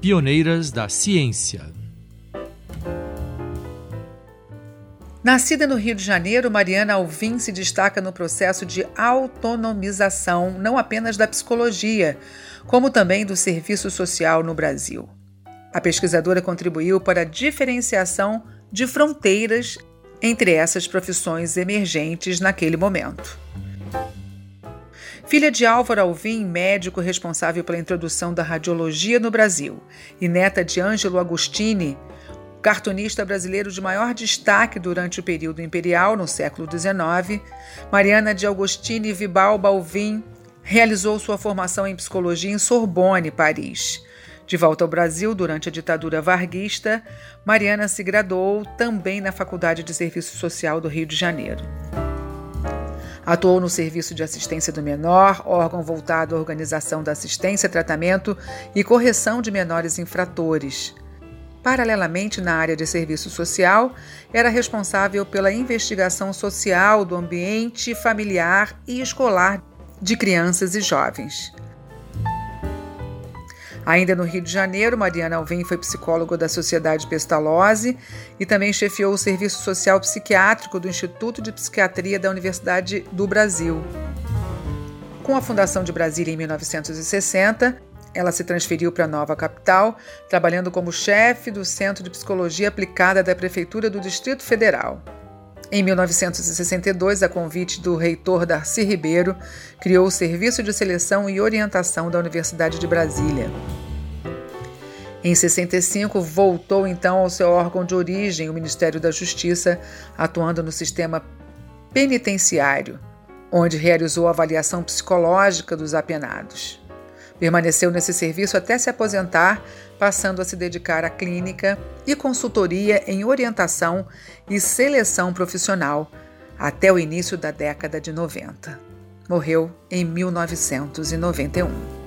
Pioneiras da Ciência. Nascida no Rio de Janeiro, Mariana Alvim se destaca no processo de autonomização não apenas da psicologia, como também do serviço social no Brasil. A pesquisadora contribuiu para a diferenciação de fronteiras entre essas profissões emergentes naquele momento. Filha de Álvaro Alvim, médico responsável pela introdução da radiologia no Brasil, e neta de Ângelo Agostini, cartunista brasileiro de maior destaque durante o período imperial, no século XIX, Mariana de Agostini Vibal Balvin realizou sua formação em psicologia em Sorbonne, Paris. De volta ao Brasil durante a ditadura varguista, Mariana se graduou também na Faculdade de Serviço Social do Rio de Janeiro. Atuou no Serviço de Assistência do Menor, órgão voltado à organização da assistência, tratamento e correção de menores infratores. Paralelamente, na área de serviço social, era responsável pela investigação social do ambiente familiar e escolar de crianças e jovens. Ainda no Rio de Janeiro, Mariana Alvim foi psicóloga da Sociedade Pestalozzi e também chefiou o Serviço Social Psiquiátrico do Instituto de Psiquiatria da Universidade do Brasil. Com a fundação de Brasília em 1960, ela se transferiu para a nova capital, trabalhando como chefe do Centro de Psicologia Aplicada da Prefeitura do Distrito Federal. Em 1962, a convite do reitor Darcy Ribeiro, criou o Serviço de Seleção e Orientação da Universidade de Brasília. Em 65, voltou então ao seu órgão de origem, o Ministério da Justiça, atuando no sistema penitenciário, onde realizou a avaliação psicológica dos apenados. Permaneceu nesse serviço até se aposentar, passando a se dedicar à clínica e consultoria em orientação e seleção profissional até o início da década de 90. Morreu em 1991.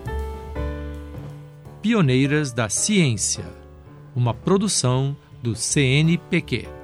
Pioneiras da Ciência, uma produção do CNPq.